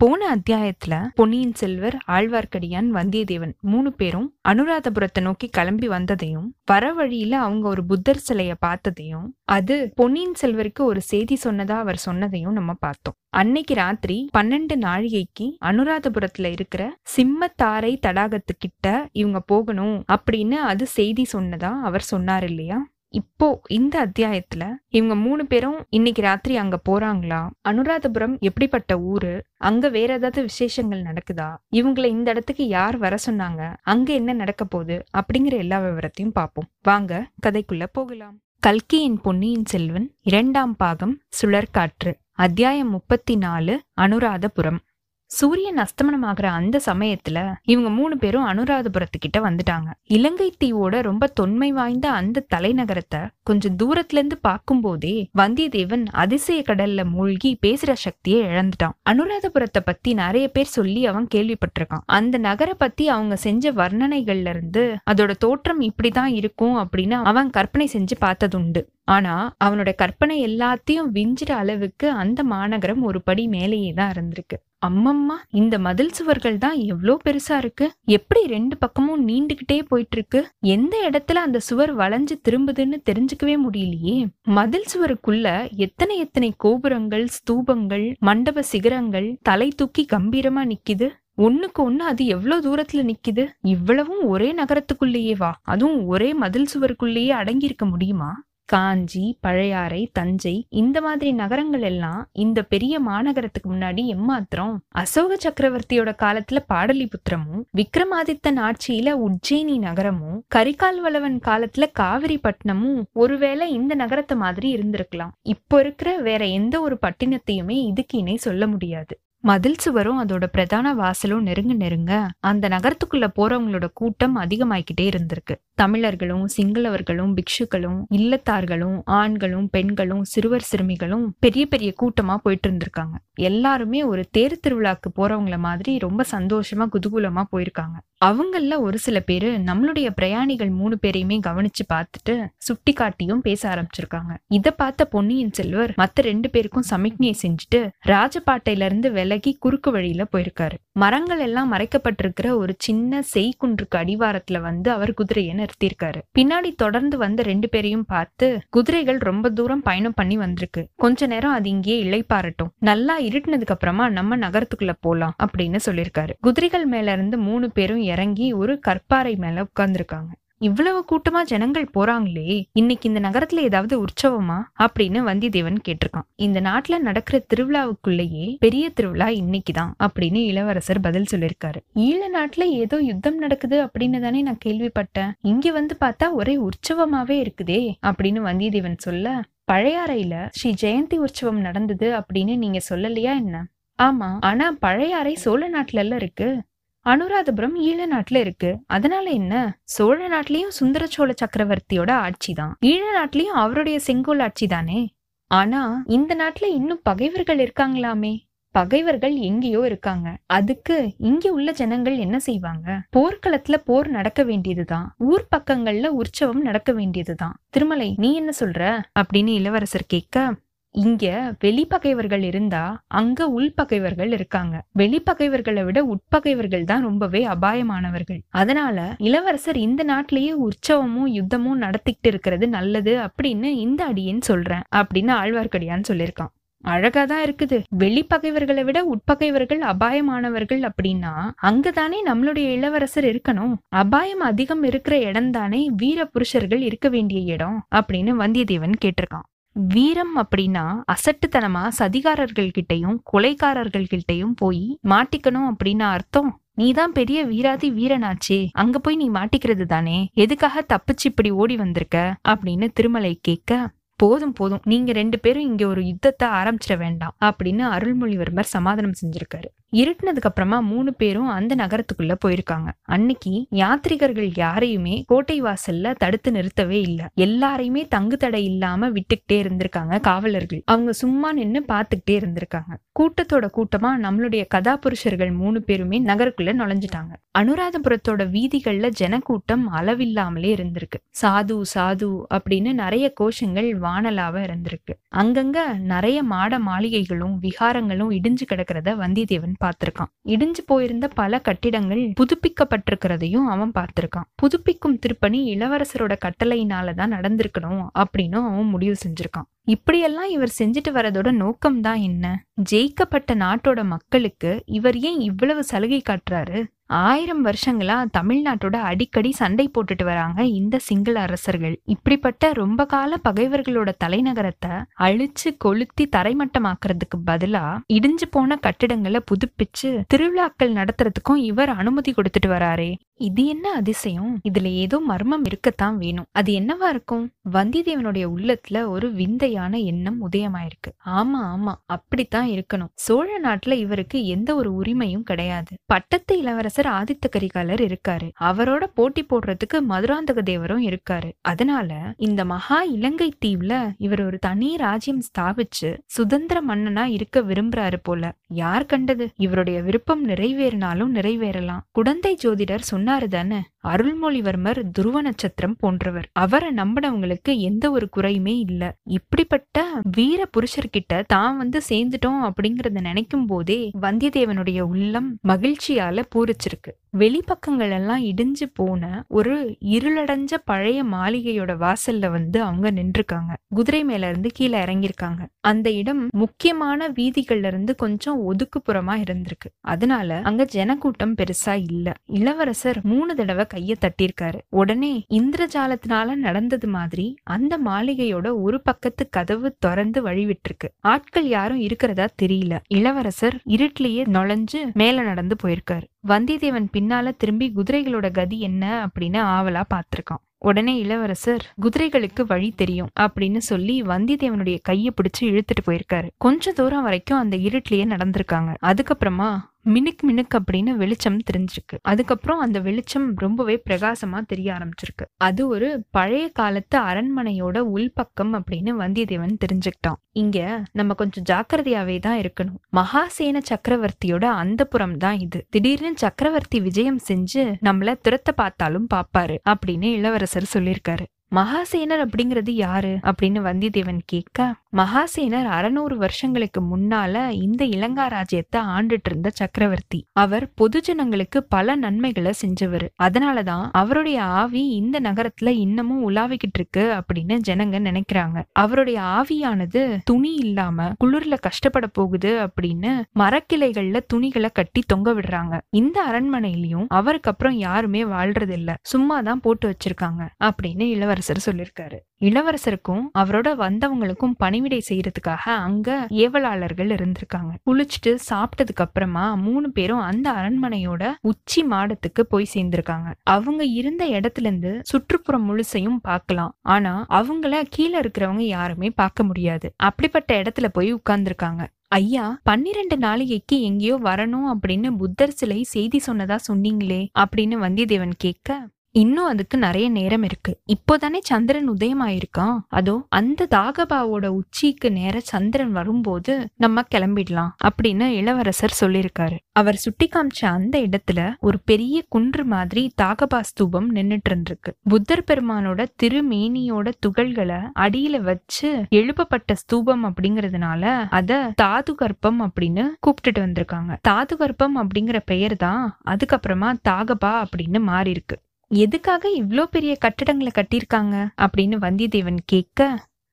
போன அத்தியாயத்துல பொன்னியின் செல்வர் ஆழ்வார்க்கடியான் வந்தியத்தேவன் மூணு பேரும் அனுராதபுரத்தை நோக்கி கிளம்பி வந்ததையும் வர வழியில அவங்க ஒரு புத்தர் சிலைய பார்த்ததையும் அது பொன்னியின் செல்வருக்கு ஒரு செய்தி சொன்னதா அவர் சொன்னதையும் நம்ம பார்த்தோம். அன்னைக்கு ராத்திரி பன்னெண்டு நாழிகைக்கு அனுராதபுரத்துல இருக்கிற சிம்மத்தாரை தடாகத்துக்கிட்ட இவங்க போகணும் அப்படின்னு அது செய்தி சொன்னதா அவர் சொன்னார் இல்லையா? இப்போ இந்த அத்தியாயத்துல இவங்க மூணு பேரும் இன்னைக்கு ராத்திரி அங்க போறாங்களா? அனுராதபுரம் எப்படிப்பட்ட ஊரு? அங்க வேற ஏதாவது விசேஷங்கள் நடக்குதா? இவங்களை இந்த இடத்துக்கு யார் வர சொன்னாங்க? அங்க என்ன நடக்க போகுது? அப்படிங்கிற எல்லா விவரத்தையும் பார்ப்போம். வாங்க கதைக்குள்ள போகலாம். கல்கியின் பொன்னியின் செல்வன் இரண்டாம் பாகம் சுழற்காற்று அத்தியாயம் முப்பத்தி நாலு அனுராதபுரம். சூரியன் அஸ்தமனம் ஆகிற அந்த சமயத்துல இவங்க மூணு பேரும் அனுராதபுரத்துக்கிட்ட வந்துட்டாங்க. இலங்கை தீவோட ரொம்ப தொன்மை வாய்ந்த அந்த தலைநகரத்தை கொஞ்சம் தூரத்துல இருந்து பார்க்கும்போதே வந்தியத்தேவன் அதிசய கடல்ல மூழ்கி பேசுற சக்தியை இழந்துட்டான். அனுராதபுரத்தை பத்தி நிறைய பேர் சொல்லி அவன் கேள்விப்பட்டிருக்கான். அந்த நகரை பத்தி அவங்க செஞ்ச வர்ணனைகள்ல இருந்து அதோட தோற்றம் இப்படிதான் இருக்கும் அப்படின்னு அவன் கற்பனை செஞ்சு பார்த்ததுண்டு. ஆனா அவனோட கற்பனை எல்லாத்தையும் விஞ்சிற அளவுக்கு அந்த மாநகரம் ஒரு படி மேலேயே தான் இருந்திருக்கு. அம்மம்மா இந்த மதில் சுவர்கள் தான் எவ்வளோ பெருசா இருக்கு? எப்படி ரெண்டு பக்கமும் நீண்டுகிட்டே போயிட்டு இருக்கு எந்த இடத்துல அந்த சுவர் வளைஞ்சு திரும்புதுன்னு தெரிஞ்சுக்கவே முடியலையே. மதில் சுவருக்குள்ள எத்தனை எத்தனை கோபுரங்கள் ஸ்தூபங்கள் மண்டப சிகரங்கள் தலை தூக்கி கம்பீரமா நிக்குது? ஒண்ணுக்கு ஒண்ணு அது எவ்வளவு தூரத்துல நிக்குது? இவ்வளவும் ஒரே நகரத்துக்குள்ளேயே வா அதுவும் ஒரே மதில் சுவருக்குள்ளேயே அடங்கி இருக்க முடியுமா? காஞ்சி பழையாறை தஞ்சை இந்த மாதிரி நகரங்கள் எல்லாம் இந்த பெரிய மாநகரத்துக்கு முன்னாடி எம்மாத்திரம் அசோக சக்கரவர்த்தியோட காலத்துல பாடலிபுத்திரமும் விக்ரமாதித்தன் ஆட்சியில உஜ்ஜயினி நகரமும் கரிகால் வளவன் காலத்துல காவிரிப்பட்டினமும் ஒருவேளை இந்த நகரத்தை மாதிரி இருந்திருக்கலாம். இப்போ இருக்கிற வேற எந்த ஒரு பட்டினத்தையுமே இதுக்கு இணை சொல்ல முடியாது. மதில் சுவரும் அதோட பிரதான வாசலும் நெருங்க நெருங்க அந்த நகரத்துக்குள்ள போறவங்களோட கூட்டம் அதிகமாயிக்கிட்டே இருந்திருக்கு. தமிழர்களும் சிங்களவர்களும் பிக்ஷுக்களும் இல்லத்தார்களும் ஆண்களும் பெண்களும் சிறுவர் சிறுமிகளும் பெரிய பெரிய கூட்டமா போயிட்டு இருந்திருக்காங்க. எல்லாருமே ஒரு தேர் திருவிழாக்கு போறவங்கள மாதிரி ரொம்ப சந்தோஷமா குதூகூலமா போயிருக்காங்க. அவங்கள ஒரு சில பேரு நம்மளுடைய பிரயாணிகள் மூணு பேரையுமே கவனிச்சு பார்த்துட்டு சுட்டி காட்டியும் பேச ஆரம்பிச்சிருக்காங்க. இத பார்த்த பொன்னியின் செல்வர் மத்த ரெண்டு பேருக்கும் சமிக்ஞை செஞ்சுட்டு ராஜபாட்டையில இருந்து விலகி குறுக்கு வழியில போயிருக்காரு. மரங்கள் எல்லாம் மறைக்கப்பட்டிருக்கிற ஒரு சின்ன செய்குன்றுக்கு அடிவாரத்துல வந்து அவர் குதிரையை நிறுத்தியிருக்காரு. பின்னாடி தொடர்ந்து வந்த ரெண்டு பேரையும் பார்த்து குதிரைகள் ரொம்ப தூரம் பயணம் பண்ணி வந்திருக்கு. கொஞ்ச நேரம் அது இங்கேயே இழைப்பாரட்டும் நல்லா இருட்டினதுக்கு அப்புறமா நம்ம நகரத்துக்குள்ள போலாம் அப்படின்னு சொல்லியிருக்காரு. குதிரைகள் மேல இருந்து மூணு பேரும் இறங்கி ஒரு கற்பாறை மேல உட்கார்ந்துருக்காங்க. இவ்வளவு கூட்டமா ஜனங்கள் போறாங்களே இன்னைக்கு இந்த நகரத்துல ஏதாவது உற்சவமா? அப்படின்னு வந்தியத்தேவன் கேட்டிருக்கான். இந்த நாட்டுல நடக்கிற திருவிழாவுக்குள்ளேயே பெரிய திருவிழா இன்னைக்குதான் அப்படின்னு இளவரசர் பதில் சொல்லியிருக்காரு. ஈழ நாட்டுல ஏதோ யுத்தம் நடக்குது அப்படின்னு தானே நான் கேள்விப்பட்டேன். இங்க வந்து பார்த்தா ஒரே உற்சவமாவே இருக்குதே அப்படின்னு வந்தியத்தேவன் சொல்ல பழையாறையில ஸ்ரீ ஜெயந்தி உற்சவம் நடந்தது அப்படின்னு நீங்க சொல்லலையா என்ன? ஆமா ஆனா பழையாறை சோழ நாட்டுல இருக்கு. அனுராதபுரம் ஈழ நாட்டுல இருக்கு. அதனால என்ன? சோழ நாட்டிலயும் சுந்தர சோழ சக்கரவர்த்தியோட ஆட்சி தான். ஈழ நாட்டிலயும் அவருடைய செங்கோல் ஆட்சி தானே? ஆனா இந்த நாட்டுல இன்னும் பகைவர்கள் இருக்காங்களாமே? பகைவர்கள் எங்கேயோ இருக்காங்க. அதுக்கு இங்க உள்ள ஜனங்கள் என்ன செய்வாங்க? போர்க்களத்துல போர் நடக்க வேண்டியதுதான் ஊர் பக்கங்கள்ல உற்சவம் நடக்க வேண்டியதுதான் திருமலை நீ என்ன சொல்ற? அப்படின்னு இளவரசர் கேட்க இங்க வெளிப்பகைவர்கள் இருந்தா அங்க உள்பகைவர்கள் இருக்காங்க. வெளிப்பகைவர்களை விட உட்பகைவர்கள் தான் ரொம்பவே அபாயமானவர்கள். அதனால இளவரசர் இந்த நாட்டிலேயே உற்சவமும் யுத்தமும் நடத்திக்கிட்டு இருக்கிறது நல்லது அப்படின்னு இந்த அடியேன்னு சொல்றேன் அப்படின்னு ஆழ்வார்க்கடியான்னு சொல்லியிருக்கான். அழகா தான் இருக்குது. வெளிப்பகைவர்களை விட உட்பகைவர்கள் அபாயமானவர்கள் அப்படின்னா அங்கதானே நம்மளுடைய இளவரசர் இருக்கணும். அபாயம் அதிகம் இருக்கிற இடம் தானே வீர புருஷர்கள் இருக்க வேண்டிய இடம் அப்படின்னு வந்தியத்தேவன் கேட்டிருக்கான். வீரம் அப்படின்னா அசட்டுத்தனமா சதிகாரர்கள் கிட்டையும் கொலைக்காரர்கள் கிட்டையும் போய் மாட்டிக்கணும் அப்படின்னு அர்த்தம். நீதான் பெரிய வீராதி வீரனாச்சே. அங்க போய் நீ மாட்டிக்கிறது தானே. எதுக்காக தப்பிச்சு இப்படி ஓடி வந்திருக்க? அப்படின்னு திருமலை கேட்க போதும் போதும். நீங்க ரெண்டு பேரும் இங்க ஒரு யுத்தத்தை ஆரம்பிச்சிட வேண்டாம். அப்படின்னு அருள்மொழிவர்மர் சமாதானம் செஞ்சிருக்காரு. இருட்டினதுக்கு அப்புறமா மூணு பேரும் அந்த நகரத்துக்குள்ள போயிருக்காங்க. அன்னைக்கு யாத்ரிகர்கள் யாரையுமே கோட்டை வாசல்ல தடுத்து நிறுத்தவே இல்லை. எல்லாரையுமே தங்கு தடை இல்லாம விட்டுக்கிட்டே இருந்திருக்காங்க காவலர்கள். அவங்க சும்மா நின்னு பாத்துக்கிட்டே இருந்திருக்காங்க. கூட்டத்தோட கூட்டமா நம்மளுடைய கதாபுருஷர்கள் மூணு பேருமே நகருக்குள்ள நுழைஞ்சிட்டாங்க. அனுராதபுரத்தோட வீதிகள்ல ஜனக்கூட்டம் அளவில்லாமலே இருந்திருக்கு. சாது சாது அப்படின்னு நிறைய கோஷங்கள் வானலாவ இருந்திருக்கு. அங்கங்க நிறைய மாட மாளிகைகளும் விகாரங்களும் இடிஞ்சு கிடக்கிறத வந்தியத்தேவன் பார்த்திருக்கான். இடிஞ்சு போயிருந்த பல கட்டிடங்கள் புதுப்பிக்கப்பட்டிருக்கிறதையும் அவன் பார்த்திருக்கான். புதுப்பிக்கும் திருப்பணி இளவரசரோட கட்டளையினால தான் நடந்திருக்கணும் அப்படின்னு அவன் முடிவு செஞ்சிருக்கான். இப்படியெல்லாம் இவர் செஞ்சுட்டு வரதோட நோக்கம்தான் என்ன? ஜெயிக்கப்பட்ட நாட்டோட மக்களுக்கு இவர் ஏன் இவ்வளவு சலுகை காட்டுறாரு? ஆயிரம் வருஷங்களா தமிழ்நாட்டோட அடிக்கடி சண்டை போட்டுட்டு வராங்க இந்த சிங்கள அரசர்கள். இப்படிப்பட்ட ரொம்ப கால பகைவர்களோட தலைநகரத்தை அழிச்சு கொளுத்தி தரைமட்டமாக்குறதுக்கு பதிலா இடிஞ்சு போன கட்டிடங்களை புதுப்பிச்சு திருவிழாக்கள் நடத்துறதுக்கும் இவர் அனுமதி கொடுத்துட்டு வராரே. இது என்ன அதிசயம்? இதுல ஏதோ மர்மம் இருக்கத்தான் வேணும். அது என்னவா இருக்கும்? வந்தியத்தேவனுடைய உள்ளத்துல ஒரு விந்தைய மாதிரியான எண்ணம் உதயமாயிருக்கு. ஆமா ஆமா அப்படித்தான் இருக்கணும். சோழ நாட்டுல இவருக்கு எந்த ஒரு உரிமையும் கிடையாது. பட்டத்து இளவரசர் ஆதித்த கரிகாலர் இருக்காரு. அவரோட போட்டி போடுறதுக்கு மதுராந்தக தேவரும் இருக்காரு. அதனால இந்த மகா இலங்கை தீவுல இவர் ஒரு தனி ராஜ்யம் ஸ்தாபிச்சு சுதந்திர மன்னனா இருக்க விரும்புறாரு போல. யார் கண்டது? இவருடைய விருப்பம் நிறைவேறினாலும் நிறைவேறலாம். குடந்தை ஜோதிடர் சொன்னாரு தானே அருள்மொழிவர்மர் துருவ நட்சத்திரம் போன்றவர். அவரை நம்பினவங்களுக்கு எந்த ஒரு குறையுமே இல்ல. இப்படி இப்படிப்பட்ட வீர புருஷர்கிட்ட தான் வந்து சேர்ந்துட்டோம் அப்படிங்கறத நினைக்கும் போதே வந்தியத்தேவனுடைய உள்ளம் மகிழ்ச்சியால பூரிச்சிருக்கு. வெளிப்பக்கங்கள் எல்லாம் இடிஞ்சு போன ஒரு இருளடைஞ்ச பழைய மாளிகையோட வாசல்ல வந்து அவங்க நின்றுருக்காங்க. குதிரை மேல இருந்து கீழே இறங்கியிருக்காங்க. அந்த இடம் முக்கியமான வீதிகள்ல இருந்து கொஞ்சம் ஒதுக்குப்புறமா இருந்திருக்கு. அதனால அங்க ஜனக்கூட்டம் பெருசா இல்ல. இளவரசர் மூணு தடவை கைய தட்டியிருக்காரு. உடனே இந்திரஜாலத்தினால நடந்தது மாதிரி அந்த மாளிகையோட ஒரு பக்கத்து கதவு திறந்து வழிவிட்டிருக்கு. ஆட்கள் யாரும் இருக்கிறதா தெரியல. இளவரசர் இருட்டிலேயே நுழைஞ்சு மேல நடந்து போயிருக்காரு. வந்தியத்தேவன் பின் பின்னால திரும்பி குதிரைகளோட கதி என்ன அப்படின்னு ஆவலா பார்த்திருக்கான். உடனே இளவரசர் குதிரைகளுக்கு வழி தெரியும் அப்படின்னு சொல்லி வந்தியத்தேவனுடைய கையை பிடிச்சு இழுத்துட்டு போயிருக்காரு. கொஞ்ச தூரம் வரைக்கும் அந்த இருட்டிலேயே நடந்திருக்காங்க. அதுக்கப்புறமா மினுக் மினுக் அப்படின்னு வெளிச்சம் தெரிஞ்சிருக்கு. அதுக்கப்புறம் அந்த வெளிச்சம் ரொம்பவே பிரகாசமா தெரிய ஆரம்பிச்சிருக்கு. அது ஒரு பழைய காலத்து அரண்மனையோட உள்பக்கம் அப்படின்னு வந்தியத்தேவன் தெரிஞ்சுக்கிட்டான். இங்க நம்ம கொஞ்சம் ஜாக்கிரதையாவே தான் இருக்கணும். மகாசேன சக்கரவர்த்தியோட அந்த புறம் தான் இது. திடீர்னு சக்கரவர்த்தி விஜயம் செஞ்சு நம்மள துரத்த பார்த்தாலும் பாப்பாரு அப்படின்னு இளவரசர் சொல்லியிருக்காரு. மகாசேனர் அப்படிங்கிறது யாரு? அப்படின்னு வந்தியத்தேவன் கேட்க மகாசேனர் அறநூறு வருஷங்களுக்கு முன்னால இந்த இலங்கா ராஜ்யத்தை ஆண்டுட்டு இருந்த சக்கரவர்த்தி. அவர் பொதுஜனங்களுக்கு பல நன்மைகளை செஞ்சவர். அதனாலதான் அவருடைய ஆவி இந்த நகரத்துல இன்னமும் உலாவிக்கிட்டு இருக்கு அப்படின்னு ஜனங்க நினைக்கிறாங்க. அவருடைய ஆவியானது துணி இல்லாம குளிர்ல கஷ்டப்பட போகுது அப்படின்னு மரக்கிளைகள்ல துணிகளை கட்டி தொங்க விடுறாங்க. இந்த அரண்மனையிலயும் அவருக்கு அப்புறம் யாருமே வாழ்றது இல்ல சும்மா தான் போட்டு வச்சிருக்காங்க அப்படின்னு இளவரசர் சொல்லியிருக்காரு இளவரசருக்கும் அவரோட வந்தவங்களுக்கும் பணிவிடை செய்யறதுக்காக அங்க ஏவலாளர்கள் இருந்திருக்காங்க. குளிச்சுட்டு சாப்பிட்டதுக்கு அப்புறமா மூணு பேரும் அந்த அரண்மனையோட உச்சி மாடத்துக்கு போய் சேர்ந்திருக்காங்க. அவங்க இருந்த இடத்துல இருந்து சுற்றுப்புறம் முழுசையும் பார்க்கலாம். ஆனா அவங்கள கீழே இருக்கிறவங்க யாருமே பார்க்க முடியாது. அப்படிப்பட்ட இடத்துல போய் உட்கார்ந்துருக்காங்க. ஐயா பன்னிரண்டு நாளிகைக்கு எங்கேயோ வரணும் அப்படின்னு புத்தர் சிலை செய்தி சொன்னதா சொன்னீங்களே? அப்படின்னு வந்தியத்தேவன் கேட்க இன்னும் அதுக்கு நிறைய நேரம் இருக்கு. இப்போதானே சந்திரன் உதயமாயிருக்கான் அதோ அந்த தாகபாவோட உச்சிக்கு நேர சந்திரன் வரும்போது நம்ம கிளம்பிடலாம் அப்படின்னு இளவரசர் சொல்லியிருக்காரு. அவர் சுட்டி காமிச்ச அந்த இடத்துல ஒரு பெரிய குன்று மாதிரி தாகபா ஸ்தூபம் நின்னுட்டு இருந்திருக்கு. புத்தர் பெருமானோட திருமேனியோட துகள்களை அடியில வச்சு எழுப்பப்பட்ட ஸ்தூபம் அப்படிங்கறதுனால அத தாது கர்ப்பம் அப்படின்னு கூப்பிட்டுட்டு வந்திருக்காங்க. தாது கர்ப்பம் அப்படிங்கிற பெயர் தான் அதுக்கப்புறமா தாகபா அப்படின்னு மாறி இருக்கு எதுக்காக இவ்ளோ பெரிய கட்டடங்களை கட்டியிருக்காங்க அப்படின்னு வந்தியத்தேவன் கேட்க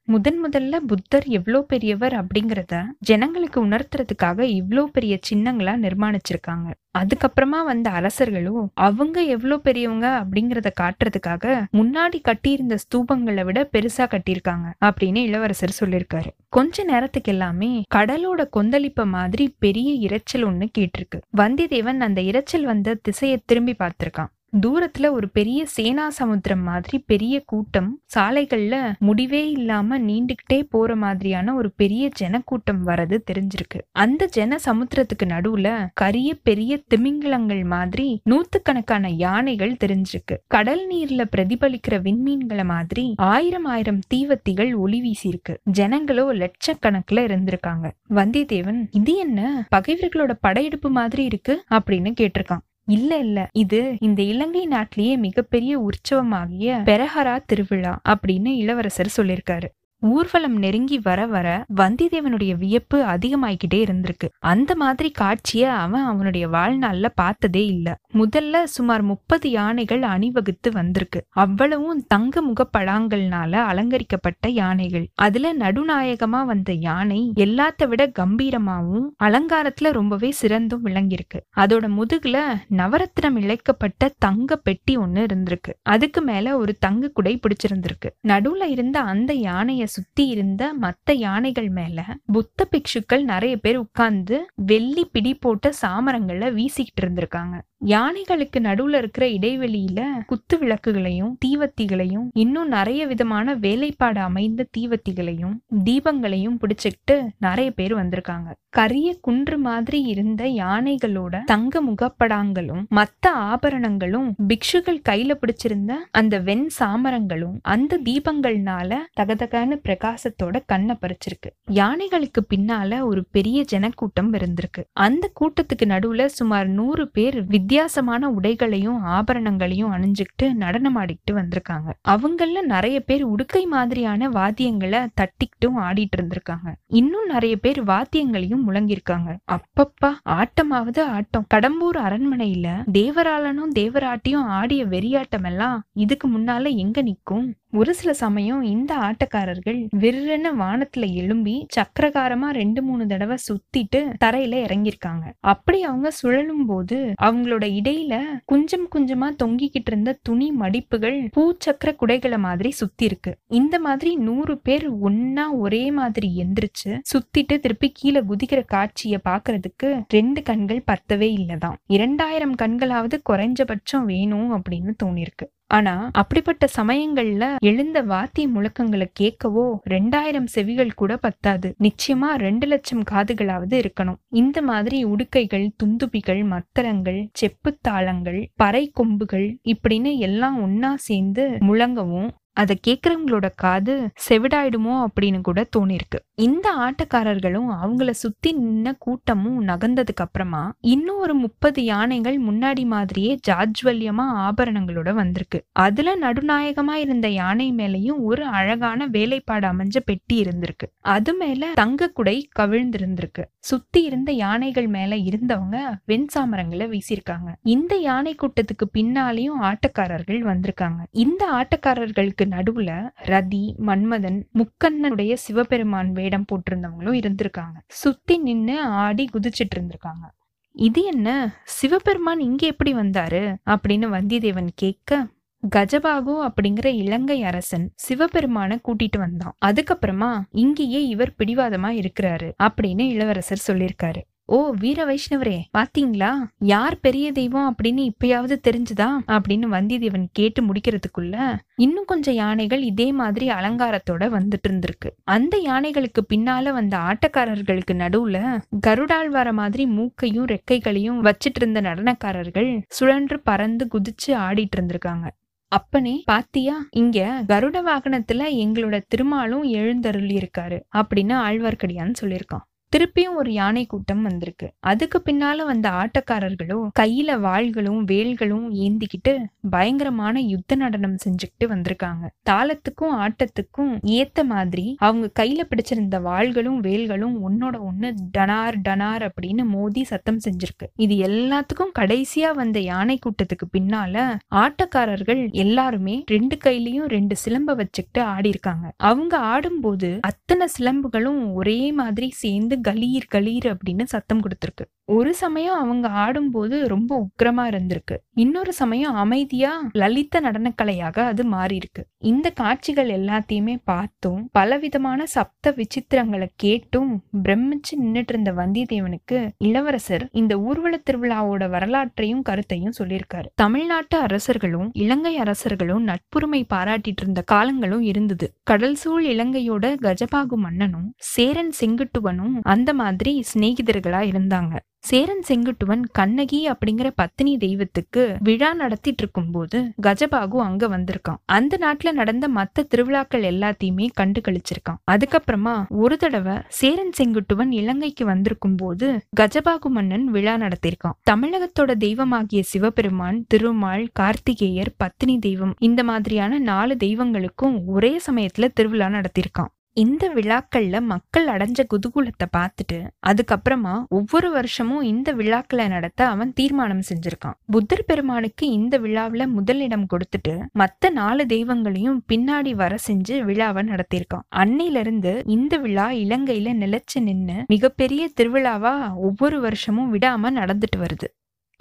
முதன் முதல்ல புத்தர் எவ்வளோ பெரியவர் அப்படிங்கிறத ஜனங்களுக்கு உணர்த்துறதுக்காக இவ்ளோ பெரிய சின்னங்களா நிர்மாணிச்சிருக்காங்க. அதுக்கப்புறமா வந்த அரசர்களும் அவங்க எவ்வளோ பெரியவங்க அப்படிங்கிறத காட்டுறதுக்காக முன்னாடி கட்டியிருந்த ஸ்தூபங்களை விட பெருசா கட்டியிருக்காங்க அப்படின்னு இளவரசர் சொல்லியிருக்காரு. கொஞ்ச நேரத்துக்கு எல்லாமே கடலோட கொந்தளிப்ப மாதிரி பெரிய இரைச்சல் ஒண்ணு கேட்டிருக்கு. வந்தியத்தேவன் அந்த இரைச்சல் வந்த திசையை திரும்பி பார்த்திருக்கான். தூரத்துல ஒரு பெரிய சேனா சமுத்திரம் மாதிரி பெரிய கூட்டம் சாலைகள்ல முடிவே இல்லாம நீண்டுகிட்டே போற மாதிரியான ஒரு பெரிய ஜனக்கூட்டம் வரது தெரிஞ்சிருக்கு. அந்த ஜன சமுத்திரத்துக்கு நடுவுல கரிய பெரிய திமிங்கலங்கள் மாதிரி நூத்துக்கணக்கான யானைகள் தெரிஞ்சிருக்கு. கடல் நீர்ல பிரதிபலிக்கிற விண்மீன்களை மாதிரி ஆயிரம் ஆயிரம் தீவத்திகள் ஒளி வீசியிருக்கு. ஜனங்களோ லட்சக்கணக்குல இருந்திருக்காங்க. வந்தியத்தேவன் இது என்ன? பகைவர்களோட படையெடுப்பு மாதிரி இருக்கு? அப்படின்னு கேட்டிருக்கான். இல்ல இல்ல. இது இந்த இலங்கை நாட்டிலேயே மிகப்பெரிய உற்சவமாகிய பெரஹரா திருவிழா அப்படின்னு இளவரசர் சொல்லியிருக்காரு. ஊர்வலம் நெருங்கி வர வர வந்திதேவனுடைய வியப்பு அதிகமாயிக்கிட்டே இருந்திருக்கு. அந்த மாதிரி காட்சிய அவன் அவனுடைய வாழ்நாள்ல பார்த்ததே இல்ல. முதல்ல சுமார் முப்பது யானைகள் அணிவகுத்து வந்திருக்கு. அவ்வளவும் தங்க முகப்படாங்கல்னால அலங்கரிக்கப்பட்ட யானைகள். அதுல நடுநாயகமா வந்த யானை எல்லாத்த விட கம்பீரமாவும் அலங்காரத்துல ரொம்பவே சிறந்தும் விளங்கியிருக்கு. அதோட முதுகுல நவரத்னம் இழைக்கப்பட்ட தங்க பெட்டி ஒண்ணு இருந்திருக்கு. அதுக்கு மேல ஒரு தங்க குடை பிடிச்சிருந்திருக்கு. நடுவுல இருந்த அந்த யானைய சுத்தி இருந்த மத்த யானைகள் மேல புத்த பிக்ஷுக்கள் நிறைய பேர் உட்கார்ந்து வெள்ளி பிடி போட்ட சாமரங்களை வீசிக்கிட்டு இருந்திருக்காங்க. யானைகளுக்கு நடுவுல இருக்கிற இடைவெளியில குத்து விளக்குகளையும் தீவத்திகளையும் இன்னும் நிறைய விதமான வேலைப்பாடு அமைந்த தீவத்திகளையும் தீபங்களையும் பிடிச்சுக்கிட்டு நிறைய பேர் வந்திருக்காங்க. கரிய குன்று மாதிரி இருந்த யானைகளோட தங்க முகப்படாங்களும் மத்த ஆபரணங்களும் பிக்ஷுகள் கையில பிடிச்சிருந்த அந்த வெண் சாமரங்களும் அந்த தீபங்கள்னால தகதகான பிரகாசத்தோட கண்ணை பறிச்சிருக்கு. யானைகளுக்கு பின்னால ஒரு பெரிய ஜனக்கூட்டம் இருந்திருக்கு. அந்த கூட்டத்துக்கு நடுவுல சுமார் நூறு பேர் வித்தியாசமான உடைகளையும் ஆபரணங்களையும் அணிஞ்சுக்கிட்டு நடனமாடிக்கிட்டு வந்திருக்காங்க. அவங்கள நிறைய பேர் உடுக்கை மாதிரியான வாத்தியங்களை தட்டிக்கிட்டும் ஆடிட்டு இருந்திருக்காங்க. இன்னும் நிறைய பேர் வாத்தியங்களையும் முழங்கியிருக்காங்க. அப்பப்பா ஆட்டமாவது ஆட்டம். கடம்பூர் அரண்மனையில தேவராளனும் தேவராட்டியும் ஆடிய வெறியாட்டம் எல்லாம் இதுக்கு முன்னால எங்க நிக்கும் ஒரு சில சமயம் இந்த ஆட்டக்காரர்கள் விருன்னு வானத்துல எழும்பி சக்கரகாரமா ரெண்டு மூணு தடவை சுத்திட்டு தரையில இறங்கியிருக்காங்க. அப்படி அவங்க சுழலும் போது அவங்களோட இடையில கொஞ்சம் கொஞ்சமா தொங்கிக்கிட்டு இருந்த துணி மடிப்புகள் பூச்சக்கர குடைகளை மாதிரி சுத்தி இருக்கு. இந்த மாதிரி நூறு பேர் ஒன்னா ஒரே மாதிரி எந்திரிச்சு சுத்திட்டு திருப்பி கீழே குதிக்கிற காட்சிய பாக்குறதுக்கு ரெண்டு கண்கள் பத்தவே இல்லதான். இரண்டாயிரம் கண்களாவது குறைஞ்சபட்சம் வேணும் அப்படின்னு தோணிருக்கு. ஆனா அப்படிப்பட்ட சமயங்கள்ல எழுந்த வாத்தி முழக்கங்களை கேட்கவோ ரெண்டாயிரம் செவிகள் கூட பத்தாது. நிச்சயமா ரெண்டு லட்சம் காதுகளாவது இருக்கணும். இந்த மாதிரி உடுக்கைகள் துந்துபிகள் மத்தளங்கள் செப்புத்தாளங்கள் பறை கொம்புகள் இப்படின்னு எல்லாம் ஒன்னா சேர்ந்து முழங்கவும் அதை கேட்குறவங்களோட காது செவிடாயிடுமோ அப்படின்னு கூட தோணிருக்கு. இந்த ஆட்டக்காரர்களும் அவங்கள சுத்தி நின்ன கூட்டமும் நகர்ந்ததுக்கு அப்புறமா இன்னும் ஒரு முப்பது யானைகள் முன்னாடி மாதிரியே ஜாஜ்வல்யமா ஆபரணங்களோட வந்திருக்கு. அதுல நடுநாயகமா இருந்த யானை மேலையும் ஒரு அழகான வேலைப்பாடு அமைஞ்ச பெட்டி இருந்திருக்கு. அது மேல தங்க குடை கவிழ்ந்திருந்திருக்கு. சுத்தி இருந்த யானைகள் மேல இருந்தவங்க வெண்சாமரங்களை வீசியிருக்காங்க. இந்த யானை கூட்டத்துக்கு பின்னாலேயும் ஆட்டக்காரர்கள் வந்திருக்காங்க. இந்த ஆட்டக்காரர்களுக்கு நடுவுல ரதி மன்மதன் முக்கண்ணனுடைய சிவபெருமான் வேடம் போட்டிருந்தவங்களும் இருந்திருக்காங்க. சுத்தி நின்னு ஆடி குதிச்சிட்டு இருந்திருக்காங்க இது என்ன? சிவபெருமான் இங்க எப்படி வந்தாரு? அப்படின்னு வந்தியத்தேவன் கேட்க கஜபாகு அப்படிங்கிற இலங்கை அரசன் சிவபெருமான கூட்டிட்டு வந்தான். அதுக்கப்புறமா இங்கேயே இவர் பிடிவாதமா இருக்கிறாரு அப்படின்னு இளவரசர் சொல்லியிருக்காரு. ஓ வீர வைஷ்ணவரே பாத்தீங்களா? யார் பெரிய தெய்வம் அப்படின்னு இப்பயாவது தெரிஞ்சுதா? அப்படின்னு வந்தியத்தேவன் கேட்டு முடிக்கிறதுக்குள்ள இன்னும் கொஞ்சம் யானைகள் இதே மாதிரி அலங்காரத்தோட வந்துட்டு இருந்திருக்கு. அந்த யானைகளுக்கு பின்னால வந்த ஆட்டக்காரர்களுக்கு நடுவுல கருடாழ்வார மாதிரி மூக்கையும் ரெக்கைகளையும் வச்சிட்டு இருந்த நடனக்காரர்கள் சுழன்று பறந்து குதிச்சு ஆடிட்டு இருந்திருக்காங்க. அப்பனே பாத்தியா? இங்க கருட வாகனத்துல எங்களோட திருமாலும் எழுந்தருளி இருக்காரு அப்படின்னு ஆழ்வார்க்கடியான்னு சொல்லியிருக்கான். திருப்பியும் ஒரு யானை கூட்டம் வந்திருக்கு. அதுக்கு பின்னால வந்த ஆட்டக்காரர்களும் கையில வாள்களும் வேல்களும் ஏந்திக்கிட்டு பயங்கரமான யுத்த நடனம் செஞ்சுக்கிட்டு வந்திருக்காங்க. தாளத்துக்கும் ஆட்டத்துக்கும் ஏத்த மாதிரி அவங்க கையில பிடிச்சிருந்த வாள்களும் வேல்களும் ஒன்னோட ஒண்ணு டனார் டனார் அப்படின்னு மோதி சத்தம் செஞ்சிருக்கு. இது எல்லாத்துக்கும் கடைசியா வந்த யானை கூட்டத்துக்கு பின்னால ஆட்டக்காரர்கள் எல்லாருமே ரெண்டு கையிலயும் ரெண்டு சிலம்ப வச்சுக்கிட்டு ஆடி இருக்காங்க அவங்க ஆடும்போது அத்தனை சிலம்புகளும் ஒரே மாதிரி சேர்ந்து கலீர் கலீர் அப்படின்னு சத்தம் கொடுத்துருக்கு. ஒரு சமயம் அவங்க ஆடும்போது ரொம்ப உக்கிரமா இருந்திருக்கு. இன்னொரு சமயம் அமைதியா லலித நடனக்கலையாக அது மாறி இருக்கு இந்த காட்சிகள் எல்லாத்தையுமே பார்த்தும் பலவிதமான சப்த விசித்திரங்களை கேட்டும் பிரமிச்சு நின்னுட்டு இருந்த வந்தியத்தேவனுக்கு இளவரசர் இந்த ஊர்வல திருவிழாவோட வரலாற்றையும் கருத்தையும் சொல்லியிருக்காரு. தமிழ்நாட்டு அரசர்களும் இலங்கை அரசர்களும் நட்புரிமை பாராட்டிட்டு இருந்த காலங்களும் இருந்தது. கடல் சூழ் இலங்கையோட கஜபாகு மன்னனும் சேரன் செங்குட்டுவனும் அந்த மாதிரி சிநேகிதர்களா இருந்தாங்க. சேரன் செங்குட்டுவன் கண்ணகி அப்படிங்கிற பத்தினி தெய்வத்துக்கு விழா நடத்திட்டு இருக்கும்போது கஜபாகு அங்க வந்திருக்கான். அந்த நாட்டுல நடந்த மத்த திருவிழாக்கள் எல்லாத்தையுமே கண்டு கழிச்சிருக்கான் அதுக்கப்புறமா ஒரு தடவை சேரன் செங்குட்டுவன் இலங்கைக்கு வந்திருக்கும் போது கஜபாகு மன்னன் விழா நடத்தியிருக்கான். தமிழகத்தோட தெய்வமாகிய சிவபெருமான் திருமால் கார்த்திகேயர் பத்தினி தெய்வம் இந்த மாதிரியான நாலு தெய்வங்களுக்கும் ஒரே சமயத்துல திருவிழா நடத்தியிருக்கான். இந்த விழாக்கள்ல மக்கள் அடைஞ்ச குதூகூலத்தை பார்த்துட்டு அதுக்கப்புறமா ஒவ்வொரு வருஷமும் இந்த விழாக்களை நடத்த அவன் தீர்மானம் செஞ்சிருக்கான். புத்தர் பெருமானுக்கு இந்த விழாவுல முதலிடம் கொடுத்துட்டு மத்த நாலு தெய்வங்களையும் பின்னாடி வர செஞ்சு விழாவை நடத்தியிருக்கான். அன்னையில இருந்து இந்த விழா இலங்கையில நிலைச்சு நின்னு மிகப்பெரிய திருவிழாவா ஒவ்வொரு வருஷமும் விடாம நடந்துட்டு வருது.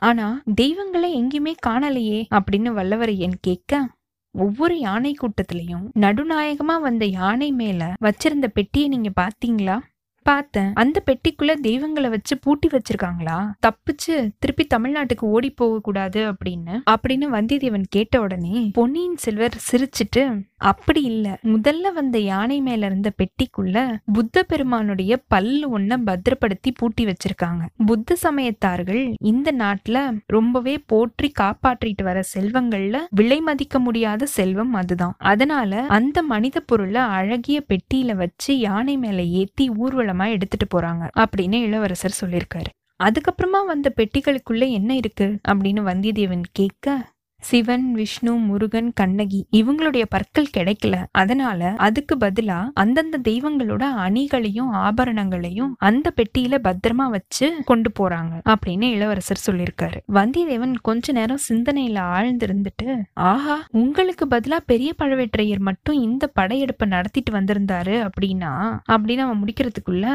ஆனா தெய்வங்களை எங்கேயுமே காணலையே அப்படின்னு வல்லவரையன் கேட்க ஒவ்வொரு யானை கூட்டத்திலையும் நடுநாயகமா வந்த யானை மேல வச்சிருந்த பெட்டியை நீங்க பாத்தீங்களா? பார்த்தேன். அந்த பெட்டிக்குள்ள தெய்வங்களை வச்சு பூட்டி வச்சிருக்காங்களா? தப்பிச்சு திருப்பி தமிழ்நாட்டுக்கு ஓடி போக கூடாது அப்படின்னு அப்படின்னு வந்தியத்தேவன் கேட்ட உடனே பொன்னியின் செல்வர் சிரிச்சிட்டு அப்படி இல்ல. முதல்ல வந்த யானை மேல இருந்த பெட்டிக்குள்ள புத்த பெருமானுடைய பல்லு ஒன்ன பத்திரப்படுத்தி பூட்டி வச்சிருக்காங்க. புத்த சமயத்தார்கள் இந்த நாட்டுல ரொம்பவே போற்றி காப்பாற்றிட்டு வர செல்வங்கள்ல விலை மதிக்க முடியாத செல்வம் அதுதான். அதனால அந்த மனித பொருளை அழகிய பெட்டியில வச்சு யானை மேல ஏத்தி ஊர்வலம் எடுத்துட்டு போறாங்க அப்படின்னு இளவரசர் சொல்லியிருக்காரு. அதுக்கப்புறமா வந்த பெட்டிகளுக்குள்ள என்ன இருக்கு? அப்படின்னு வந்தியத்தேவன் கேட்க சிவன் விஷ்ணு முருகன் கண்ணகி இவங்களுடைய பற்கள் கிடைக்கல. அதனால அதுக்கு பதிலா அந்தந்த தெய்வங்களோட அணிகளையும் ஆபரணங்களையும் அந்த பெட்டியில பத்திரமா வச்சு கொண்டு போறாங்க அப்படின்னு இளவரசர் சொல்லியிருக்காரு. வந்தியத்தேவன் கொஞ்ச நேரம் சிந்தனையில ஆழ்ந்திருந்துட்டு ஆஹா உங்களுக்கு பதிலா பெரிய பழவேற்றையர் மட்டும் இந்த படையெடுப்பை நடத்திட்டு வந்திருந்தாரு அப்படின்னா? அப்படின்னு அவன் முடிக்கிறதுக்குள்ள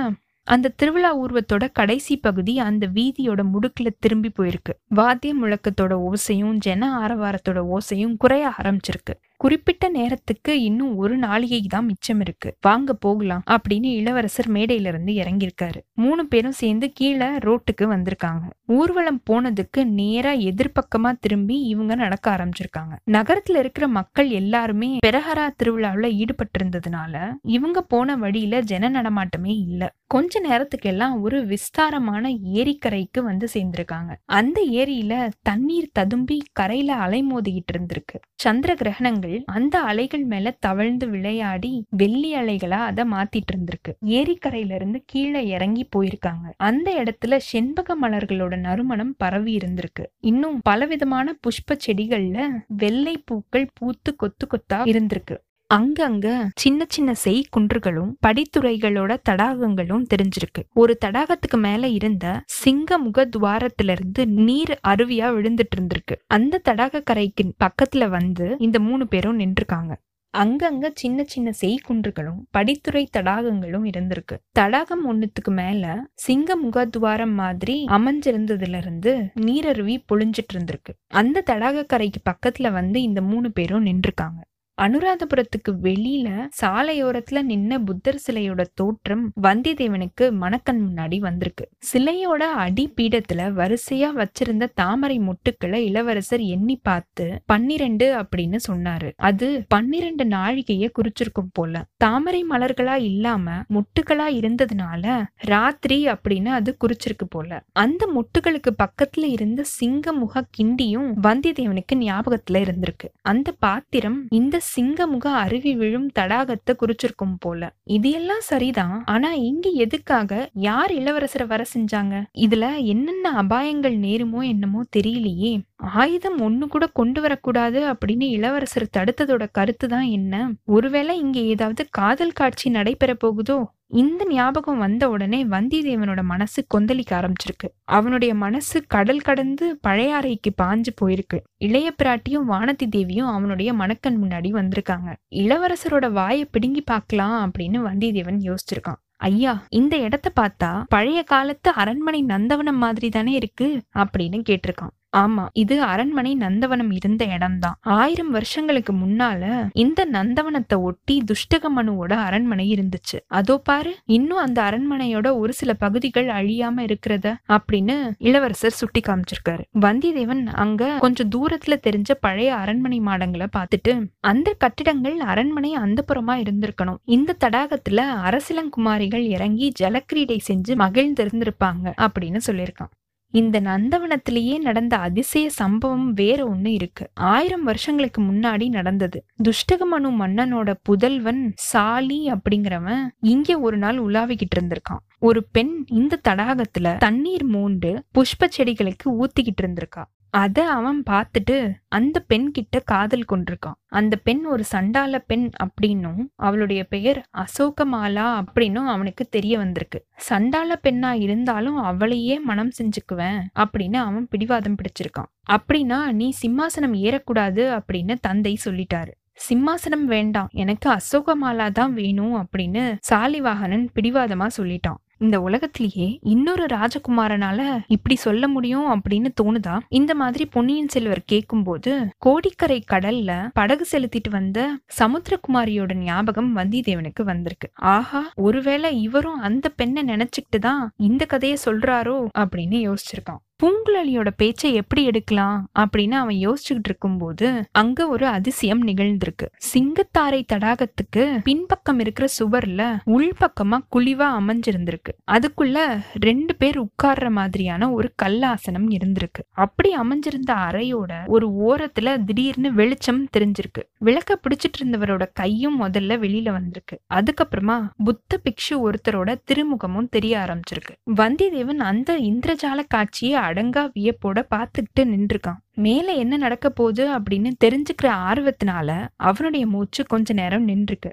அந்த திருவிழா ஊர்வத்தோட கடைசி பகுதி அந்த வீதியோட முடுக்குல திரும்பி போயிருக்கு. வாத்திய முழக்கத்தோட ஓசையும் ஜன ஆரவாரத்தோட ஓசையும் குறைய ஆரம்பிச்சிருக்கு. குறிப்பிட்ட நேரத்துக்கு இன்னும் ஒரு நாளிகை தான் மிச்சம் இருக்கு. வாங்க போகலாம் அப்படின்னு இளவரசர் மேடையில இருந்து இறங்கியிருக்காரு. மூணு பேரும் சேர்ந்து கீழே ரோட்டுக்கு வந்திருக்காங்க. ஊர்வலம் போனதுக்கு நேரா எதிர்பக்கமா திரும்பி இவங்க நடக்க ஆரம்பிச்சிருக்காங்க. நகரத்துல இருக்கிற மக்கள் எல்லாருமே பெரஹரா திருவிழாவில் ஈடுபட்டிருந்ததுனால இவங்க போன வழியில ஜன நடமாட்டமே இல்லை. கொஞ்ச நேரத்துக்கெல்லாம் ஒரு விஸ்தாரமான ஏரிக்கரைக்கு வந்து சேர்ந்திருக்காங்க. அந்த ஏரியில தண்ணீர் ததும்பி கரையில அலைமோதிக்கிட்டு இருந்திருக்கு. சந்திர கிரகணங்கள் அந்த அலைகள் மேல தவழ்ந்து விளையாடி வெள்ளி அலைகளா அதை மாத்திட்டு இருந்திருக்கு ஏரிக்கரையில இருந்து கீழே இறங்கி போயிருக்காங்க. அந்த இடத்துல செண்பக மலர்களோட நறுமணம் பரவி இருந்திருக்கு. இன்னும் பலவிதமான புஷ்ப செடிகள்ல வெள்ளை பூக்கள் பூத்து கொத்து கொத்தா இருந்திருக்கு. அங்கங்க சின்ன சின்ன செய் குன்றுகளும் படித்துறைகளோட தடாகங்களும் தெரிஞ்சிருக்கு. ஒரு தடாகத்துக்கு மேல இருந்த சிங்க முக துவாரத்திலிருந்து நீர் அருவியா விழுந்துட்டு இருந்திருக்கு. அந்த தடாக கரைக்கு பக்கத்துல வந்து இந்த மூணு பேரும் நின்றுருக்காங்க. அங்கங்க சின்ன சின்ன செய்குன்றுகளும் படித்துறை தடாகங்களும் இருந்திருக்கு. தடாகம் ஒன்னுத்துக்கு மேல சிங்க முகத்துவாரம் மாதிரி அமைஞ்சிருந்ததுல இருந்து நீரருவி பொழிஞ்சிட்டு இருந்திருக்கு. அந்த தடாக கரைக்கு பக்கத்துல வந்து இந்த மூணு பேரும் நின்றுருக்காங்க. அனுராதபுரத்துக்கு வெளியில சாலையோரத்துல நின்ன புத்தர் சிலையோட தோற்றம் வந்தியத்தேவனுக்கு மணக்கண் முன்னாடி வந்திருக்கு. சிலையோட அடிப்பீடத்துல வரிசையா வச்சிருந்த தாமரை மொட்டுக்களை இளவரசர் எண்ணி பார்த்து பன்னிரண்டு அப்படின்னு சொன்னாரு. அது பன்னிரண்டு நாழிகைய குறிச்சிருக்கும் போல. தாமரை மலர்களா இல்லாம மொட்டுகளா இருந்ததுனால ராத்திரி அப்படின்னு அது குறிச்சிருக்கு போல. அந்த மொட்டுகளுக்கு பக்கத்துல இருந்த சிங்க முக கிண்டியும் வந்தியத்தேவனுக்கு ஞாபகத்துல இருந்திருக்கு. அந்த பாத்திரம் இந்த சிங்கமுக அருவி விழும் தடாகத்தை குறிச்சிருக்கும் போல. இது எல்லாம் சரிதான். ஆனா இங்க எதுக்காக யார் இளவரசரை வர செஞ்சாங்க? இதுல என்னென்ன அபாயங்கள் நேருமோ என்னமோ தெரியலையே. ஆயுதம் ஒன்று கூட கொண்டு வரக்கூடாது அப்படின்னு இளவரசர் தடுத்ததோட கருத்து தான் என்ன? ஒருவேளை இங்கே ஏதாவது காதல் காட்சி நடைபெற போகுதோ? இந்த ஞாபகம் வந்த உடனே வந்தியத்தேவனோட மனசு கொந்தளிக்க ஆரம்பிச்சிருக்கு. அவனுடைய மனசு கடல் கடந்து பழையாறைக்கு பாஞ்சு போயிருக்கு. இளைய பிராட்டியும் வானதி தேவியும் அவனுடைய மணக்கண் முன்னாடி வந்திருக்காங்க. இளவரசரோட வாயை பிடுங்கி பார்க்கலாம் அப்படின்னு வந்தியத்தேவன் யோசிச்சிருக்கான். ஐயா இந்த இடத்த பார்த்தா பழைய காலத்து அரண்மனை நந்தவனம் மாதிரி தானே இருக்கு? அப்படின்னு கேட்டிருக்கான். ஆமா இது அரண்மனை நந்தவனம் இருந்த இடம்தான். ஆயிரம் வருஷங்களுக்கு முன்னால இந்த நந்தவனத்தை ஒட்டி துஷ்டகமனுவோட அரண்மனை இருந்துச்சு. அதோ பாரு இன்னும் அந்த அரண்மனையோட ஒரு சில பகுதிகள் அழியாம இருக்கிறத அப்படின்னு இளவரசர் சுட்டி காமிச்சிருக்காரு வந்தியத்தேவன் அங்க கொஞ்சம் தூரத்துல தெரிஞ்ச பழைய அரண்மனை மாடங்களை பார்த்துட்டு அந்த கட்டிடங்கள் அரண்மனை அந்த புறமா இருந்திருக்கணும். இந்த தடாகத்துல அரசிலங்குமாரிகள் இறங்கி ஜலக்கிரீடை செஞ்சு மகிழ்ந்திருந்திருப்பாங்க அப்படின்னு சொல்லியிருக்கான். இந்த நந்தவனத்திலேயே நடந்த அதிசய சம்பவம் வேற ஒண்ணு இருக்கு. ஆயிரம் வருஷங்களுக்கு முன்னாடி நடந்தது. துஷ்டகமனு மன்னனோட புதல்வன் சாலி அப்படிங்கிறவன் இங்க ஒரு நாள் உலாவிக்கிட்டு இருந்திருக்கான். ஒரு பெண் இந்த தடாகத்துல தண்ணீர் மூண்டு புஷ்ப செடிகளுக்கு ஊத்திக்கிட்டு இருந்திருக்கா. அதை அவன் பார்த்துட்டு அந்த பெண் கிட்ட காதல் கொண்டிருக்கான். அந்த பெண் ஒரு சண்டால பெண் அப்படின்னும் அவளுடைய பெயர் அசோகமாலா அப்படின்னும் அவனுக்கு தெரிய வந்திருக்கு. சண்டால பெண்ணா இருந்தாலும் அவளையே மனம் செஞ்சுக்குவேன் அப்படின்னு அவன் பிடிவாதம் பிடிச்சிருக்கான். அப்படின்னா நீ சிம்மாசனம் ஏறக்கூடாது அப்படின்னு தந்தை சொல்லிட்டாரு. சிம்மாசனம் வேண்டாம் எனக்கு அசோகமாலா தான் வேணும் அப்படின்னு சாலிவாகனன் பிடிவாதமா சொல்லிட்டான். இந்த உலகத்திலேயே இன்னொரு ராஜகுமாரனால இப்படி சொல்ல முடியும் அப்படின்னு தோணுதா? இந்த மாதிரி பொன்னியின் செல்வர் கேட்கும்போது கோடிக்கரை கடல்ல படகு செலுத்திட்டு வந்த சமுத்திரகுமாரியோட ஞாபகம் வந்திதேவனுக்கு வந்திருக்கு. ஆஹா ஒருவேளை இவரும் அந்த பெண்ணை நினைச்சுக்கிட்டு தான் இந்த கதையை சொல்றாரோ அப்படின்னு யோசிச்சிருக்கான். பூங்குழலியோட பேச்சை எப்படி எடுக்கலாம் அப்படின்னு அவன் யோசிச்சுக்கிட்டு இருக்கும்போது அங்க ஒரு அதிசயம் நிகழ்ந்திருக்கு. சிங்கத்தாரை தடாகத்துக்கு பின்பக்கம் இருக்கிற சுவர்ல உள்பக்கமா குழிவா அமைஞ்சிருந்திருக்கு. அதுக்குள்ள ரெண்டு பேர் உட்கார்ற மாதிரியான ஒரு கல்லாசனம் இருந்திருக்கு. அப்படி அமைஞ்சிருந்த அறையோட ஒரு ஓரத்துல திடீர்னு வெளிச்சம் தெரிஞ்சிருக்கு. விளக்க பிடிச்சிட்டு இருந்தவரோட கையும் முதல்ல வெளியில வந்திருக்கு. அதுக்கப்புறமா புத்த பிக்ஷு ஒருத்தரோட திருமுகமும் தெரிய ஆரம்பிச்சிருக்கு. வந்தியத்தேவன் அந்த இந்திரஜால காட்சியை அடங்கா வியப்போட பார்த்துக்கிட்டு நின்றுருக்கான் மேலே என்ன நடக்க போகுது அப்படின்னு தெரிஞ்சுக்கிற ஆர்வத்தினால அவனுடைய மூச்சு கொஞ்ச நேரம் நின்றுருக்கு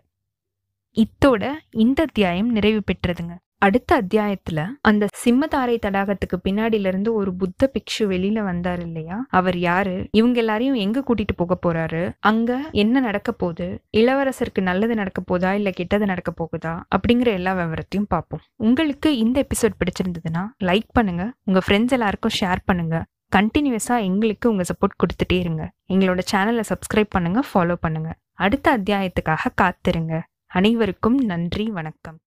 இத்தோட இந்த அத்தியாயம் நிறைவு பெற்றதுங்க. அடுத்த அத்தியாயத்துல அந்த சிம்மதாரை தடாகத்துக்கு பின்னாடில இருந்து ஒரு புத்த பிக்ஷு வெளியில வந்தாரு இல்லையா? அவர் யாரு? இவங்க எல்லாரையும் எங்க கூட்டிட்டு போக போறாரு? அங்க என்ன நடக்க போகுது? இளவரசருக்கு நல்லது நடக்க போதா? இல்ல கெட்டது நடக்க போகுதா? அப்படிங்கிற எல்லா விவரத்தையும் பார்ப்போம். உங்களுக்கு இந்த எபிசோட் பிடிச்சிருந்ததுன்னா லைக் பண்ணுங்க. உங்க ஃப்ரெண்ட்ஸ் எல்லாருக்கும் ஷேர் பண்ணுங்க. கண்டினியூஸா எங்களுக்கு உங்க சப்போர்ட் கொடுத்துட்டே இருங்க. எங்களோட சேனலை சப்ஸ்கிரைப் பண்ணுங்க ஃபாலோ பண்ணுங்க. அடுத்த அத்தியாயத்துக்காக காத்திருங்க. அனைவருக்கும் நன்றி வணக்கம்.